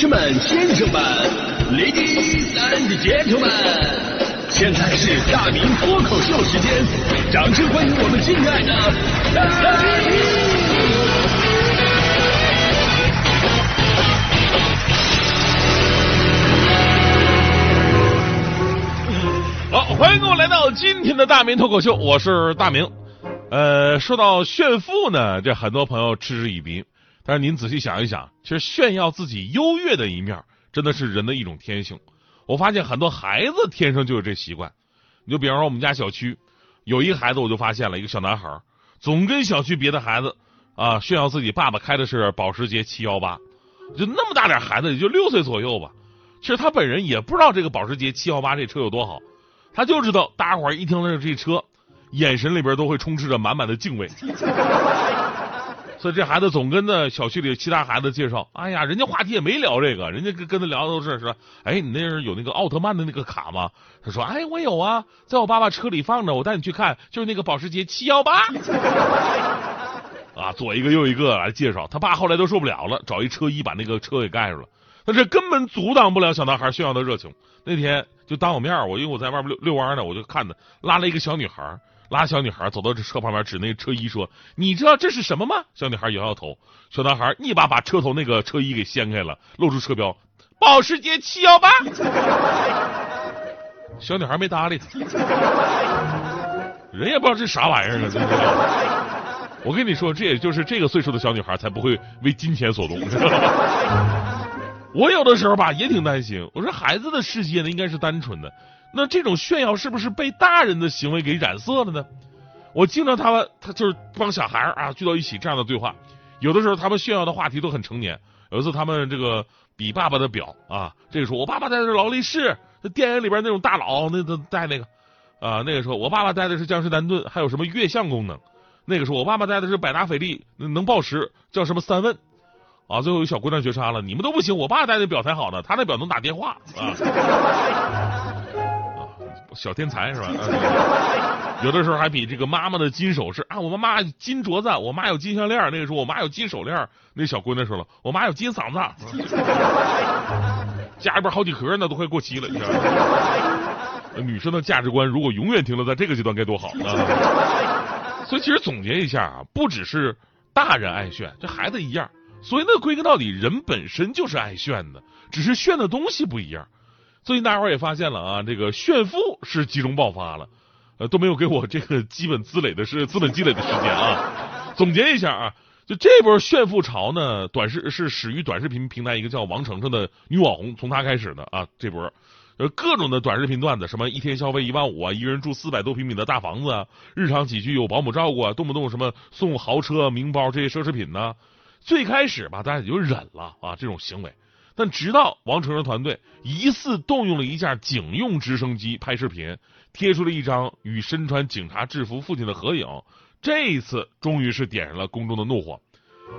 士们、先生们，Ladies and Gentlemen，现在是大明脱口秀时间，掌声欢迎我们敬爱的！好，欢迎各位来到今天的大明脱口秀，我是大明。呃，说到炫富呢，这很多朋友嗤之以鼻。但是您仔细想一想，其实炫耀自己优越的一面，真的是人的一种天性。我发现很多孩子天生就有这习惯。你就比方说我们家小区有一个孩子，我就发现了一个小男孩，总跟小区别的孩子啊炫耀自己爸爸开的是保时捷七幺八，就那么大点孩子，也就六岁左右吧。其实他本人也不知道这个保时捷七幺八这车有多好，他就知道大家伙一听到这车，眼神里边都会充斥着满满的敬畏。所以这孩子总跟那小区里其他孩子介绍，哎呀，人家话题也没聊这个，人家跟跟他聊的都是说，哎，你那是有那个奥特曼的那个卡吗？他说，哎，我有啊，在我爸爸车里放着，我带你去看，就是那个保时捷七幺八。啊，左一个右一个来介绍，他爸后来都受不了了，找一车衣把那个车给盖住了。但这根本阻挡不了小男孩炫耀的热情。那天就当我面我因为我在外面遛遛弯呢，我就看他拉了一个小女孩。拉小女孩走到这车旁边，指那车衣说：“你知道这是什么吗？”小女孩摇摇头。小男孩一把把车头那个车衣给掀开了，露出车标：“保时捷七幺八。”小女孩没搭理他，人也不知道这啥玩意儿呢！我跟你说，这也就是这个岁数的小女孩才不会为金钱所动。我有的时候吧也挺担心，我说孩子的世界呢应该是单纯的。那这种炫耀是不是被大人的行为给染色了呢？我经常他们他就是帮小孩啊聚到一起这样的对话，有的时候他们炫耀的话题都很成年。有一次他们这个比爸爸的表啊，这个说我爸爸戴的是劳力士，那电影里边那种大佬那都戴那个啊，那个说我爸爸戴的是江诗丹顿，还有什么月相功能？那个说我爸爸戴的是百达翡丽，能报时，叫什么三问？啊，最后有小姑娘绝杀了，你们都不行，我爸戴的表才好呢，他那表能打电话啊。小天才是吧？有的时候还比这个妈妈的金首饰啊，我妈妈金镯子，我妈有金项链，那个时候我妈有金手链，那小姑娘说了，我妈有金嗓子，家里边好几盒呢，都快过期了。你知道吗？女生的价值观如果永远停留在这个阶段，该多好啊！所以其实总结一下啊，不只是大人爱炫，这孩子一样。所以那归根到底，人本身就是爱炫的，只是炫的东西不一样。最近大家伙也发现了啊，这个炫富是集中爆发了，呃，都没有给我这个 基本积累的是资本积累的时间啊。总结一下啊，就这波炫富潮呢，短视是始于短视频平台一个叫王程程的女网红，从她开始的啊。这波呃各种的短视频段子，什么一天消费一万五啊，一个人住四百多平米的大房子啊，日常起居有保姆照顾啊，动不动什么送豪车、名包这些奢侈品呢？最开始吧，大家也就忍了啊，这种行为。但直到王成的团队疑似动用了一架警用直升机拍视频，贴出了一张与身穿警察制服父亲的合影，这一次终于是点燃了公众的怒火。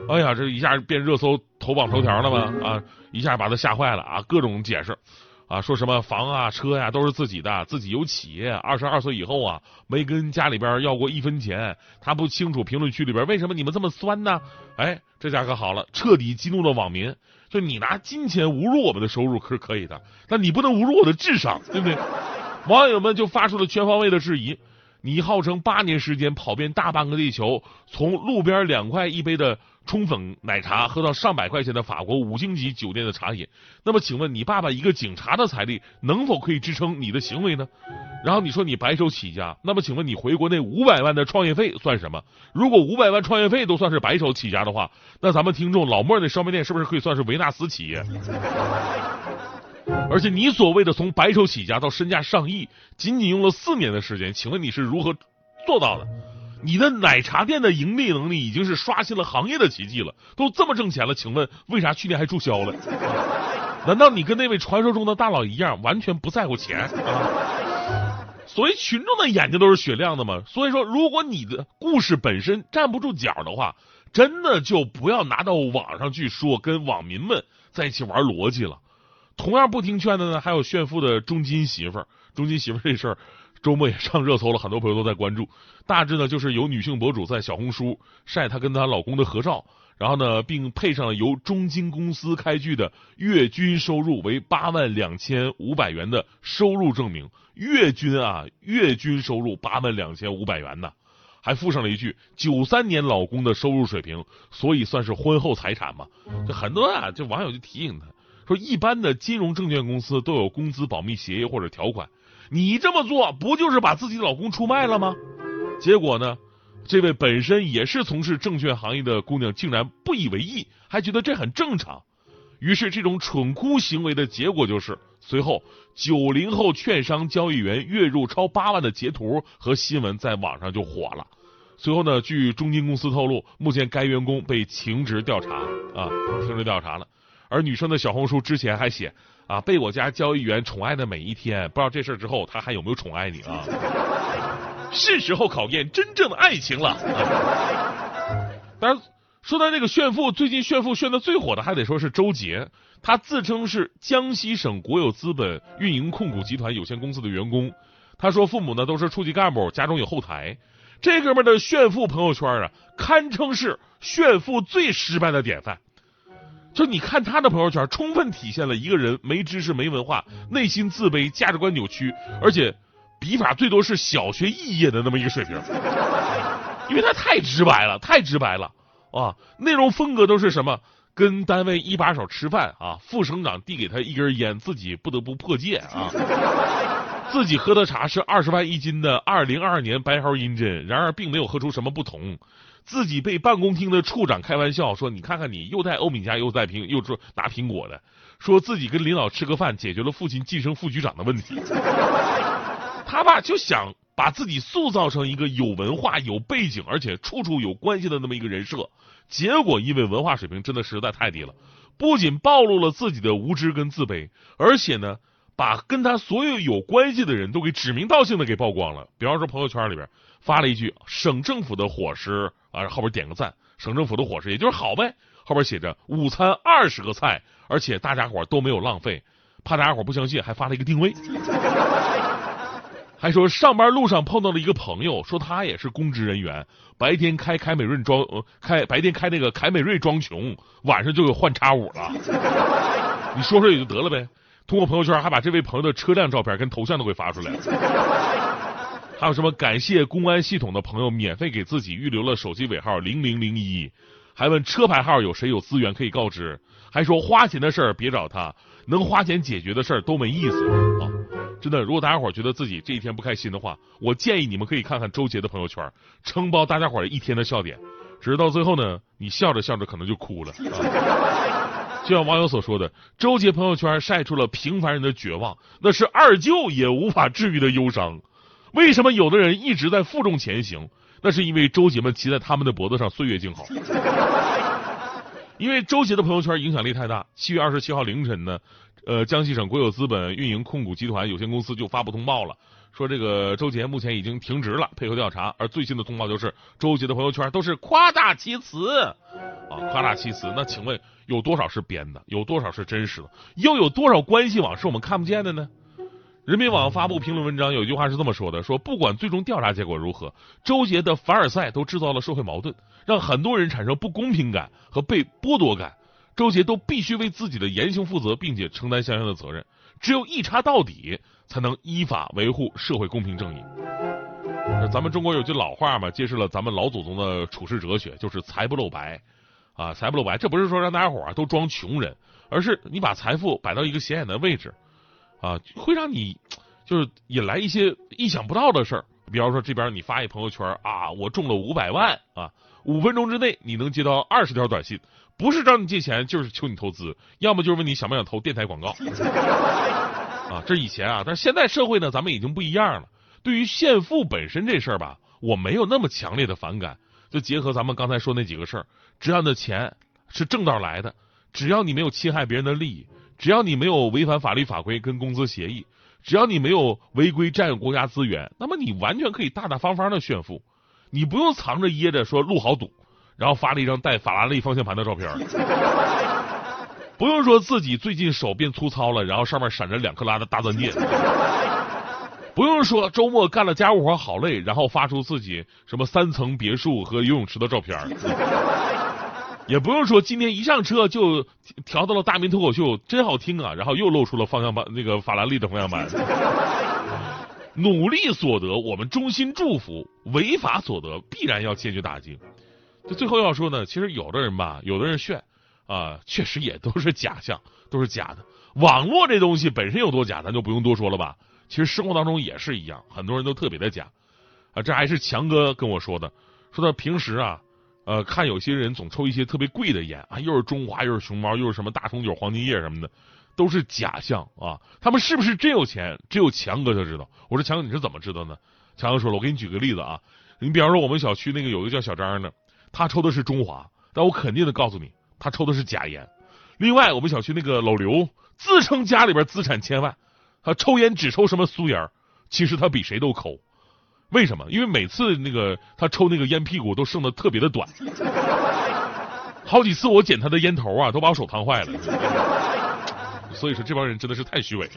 哎呀，这一下变热搜头榜头条了吗？啊，一下把他吓坏了啊！各种解释啊，说什么房啊、车呀都是自己的，自己有企业，二十二岁以后啊没跟家里边要过一分钱。他不清楚评论区里边为什么你们这么酸呢？哎，这下可好了，彻底激怒了网民。就你拿金钱侮辱我们的收入是可以的，但你不能侮辱我的智商，对不对？网友们就发出了全方位的质疑。你号称八年时间跑遍大半个地球，从路边两块一杯的冲粉奶茶喝到上百块钱的法国五星级酒店的茶饮，那么请问你爸爸一个警察的财力能否可以支撑你的行为呢？然后你说你白手起家，那么请问你回国那五百万的创业费算什么？如果五百万创业费都算是白手起家的话，那咱们听众老莫那烧麦店是不是可以算是维纳斯企业？而且你所谓的从白手起家到身价上亿，仅仅用了四年的时间，请问你是如何做到的？你的奶茶店的盈利能力已经是刷新了行业的奇迹了，都这么挣钱了，请问为啥去年还注销了？难道你跟那位传说中的大佬一样，完全不在乎钱？所以群众的眼睛都是雪亮的嘛。所以说，如果你的故事本身站不住脚的话，真的就不要拿到网上去说，跟网民们在一起玩逻辑了。同样不听劝的呢，还有炫富的中金媳妇儿。中金媳妇这事儿，周末也上热搜了，很多朋友都在关注。大致呢，就是有女性博主在小红书晒她跟她老公的合照，然后呢，并配上了由中金公司开具的月均收入为八万两千五百元的收入证明。月均啊，月均收入八万两千五百元呢，还附上了一句九三年老公的收入水平，所以算是婚后财产嘛。就很多啊，这网友就提醒他说，一般的金融证券公司都有工资保密协议或者条款，你这么做不就是把自己老公出卖了吗？结果呢？这位本身也是从事证券行业的姑娘竟然不以为意，还觉得这很正常。于是，这种蠢哭行为的结果就是，随后九零后券商交易员月入超八万的截图和新闻在网上就火了。随后呢，据中金公司透露，目前该员工被停职调查啊，停职调查了。而女生的小红书之前还写啊，被我家交易员宠爱的每一天。不知道这事之后，他还有没有宠爱你啊？是时候考验真正的爱情了。当然，说到这个炫富，最近炫富炫的最火的还得说是周杰。他自称是江西省国有资本运营控股集团有限公司的员工。他说父母呢都是处级干部，家中有后台。这哥们的炫富朋友圈啊，堪称是炫富最失败的典范。就你看他的朋友圈，充分体现了一个人没知识、没文化，内心自卑，价值观扭曲，而且。笔法最多是小学肄业的那么一个水平，因为他太直白了，太直白了啊！内容风格都是什么？跟单位一把手吃饭啊，副省长递给他一根烟，自己不得不破戒啊。自己喝的茶是二十万一斤的二零二二年白毫银针，然而并没有喝出什么不同。自己被办公厅的处长开玩笑说：“你看看你，又带欧米茄，又带苹，又说拿苹果的，说自己跟领导吃个饭，解决了父亲晋升副局长的问题。”他吧就想把自己塑造成一个有文化、有背景，而且处处有关系的那么一个人设，结果因为文化水平真的实在太低了，不仅暴露了自己的无知跟自卑，而且呢，把跟他所有有关系的人都给指名道姓的给曝光了。比方说朋友圈里边发了一句“省政府的伙食”，啊后边点个赞，“省政府的伙食”也就是好呗，后边写着“午餐二十个菜”，而且大家伙都没有浪费，怕大家伙不相信，还发了一个定位。还说上班路上碰到了一个朋友，说他也是公职人员，白天开凯美瑞装，开白天开那个凯美瑞装穷，晚上就有换叉五了。你说说也就得了呗。通过朋友圈还把这位朋友的车辆照片跟头像都给发出来了。还有什么感谢公安系统的朋友免费给自己预留了手机尾号零零零一，还问车牌号有谁有资源可以告知，还说花钱的事儿别找他，能花钱解决的事儿都没意思啊。真的，如果大家伙觉得自己这一天不开心的话，我建议你们可以看看周杰的朋友圈，承包大家伙一天的笑点。只是到最后呢，你笑着笑着可能就哭了。就像网友所说的，周杰朋友圈晒出了平凡人的绝望，那是二舅也无法治愈的忧伤。为什么有的人一直在负重前行？那是因为周杰们骑在他们的脖子上岁月静好。因为周杰的朋友圈影响力太大，七月二十七号凌晨呢。呃，江西省国有资本运营控股集团有限公司就发布通报了，说这个周杰目前已经停职了，配合调查。而最新的通报就是，周杰的朋友圈都是夸大其词啊，夸大其词。那请问有多少是编的？有多少是真实的？又有多少关系网是我们看不见的呢？人民网发布评论文章，有一句话是这么说的：说不管最终调查结果如何，周杰的凡尔赛都制造了社会矛盾，让很多人产生不公平感和被剥夺感。周杰都必须为自己的言行负责，并且承担相应的责任。只有一查到底，才能依法维护社会公平正义。咱们中国有句老话嘛，揭示了咱们老祖宗的处世哲学，就是财不露白啊，财不露白。这不是说让大家伙儿都装穷人，而是你把财富摆到一个显眼的位置啊，会让你就是引来一些意想不到的事儿。比方说这边你发一朋友圈啊，我中了五百万啊，五分钟之内你能接到二十条短信。不是找你借钱，就是求你投资，要么就是问你想不想投电台广告。啊，这以前啊，但是现在社会呢，咱们已经不一样了。对于炫富本身这事儿吧，我没有那么强烈的反感。就结合咱们刚才说那几个事儿，只要你的钱是正道来的，只要你没有侵害别人的利益，只要你没有违反法律法规跟工资协议，只要你没有违规占用国家资源，那么你完全可以大大方方的炫富，你不用藏着掖着说路好堵。然后发了一张带法拉利方向盘的照片，不用说自己最近手变粗糙了，然后上面闪着两克拉的大钻戒，不用说周末干了家务活好累，然后发出自己什么三层别墅和游泳池的照片，也不用说今天一上车就调到了大明脱口秀，真好听啊！然后又露出了方向盘那个法拉利的方向盘。努力所得，我们衷心祝福；违法所得，必然要坚决打击。最后要说呢，其实有的人吧，有的人炫啊，确实也都是假象，都是假的。网络这东西本身有多假，咱就不用多说了吧。其实生活当中也是一样，很多人都特别的假啊。这还是强哥跟我说的，说他平时啊，呃，看有些人总抽一些特别贵的烟啊，又是中华，又是熊猫，又是什么大红酒、黄金叶什么的，都是假象啊。他们是不是真有钱？只有强哥才知道。我说强哥，你是怎么知道呢？强哥说了，我给你举个例子啊，你比方说我们小区那个有一个叫小张的，他抽的是中华，但我肯定的告诉你，他抽的是假烟。另外，我们小区那个老刘。自称家里边资产千万，他抽烟只抽什么苏烟其实他比谁都抠，为什么？因为每次那个他抽那个烟屁股都剩的特别的短，好几次我捡他的烟头啊，都把我手烫坏了。所以说这帮人真的是太虚伪。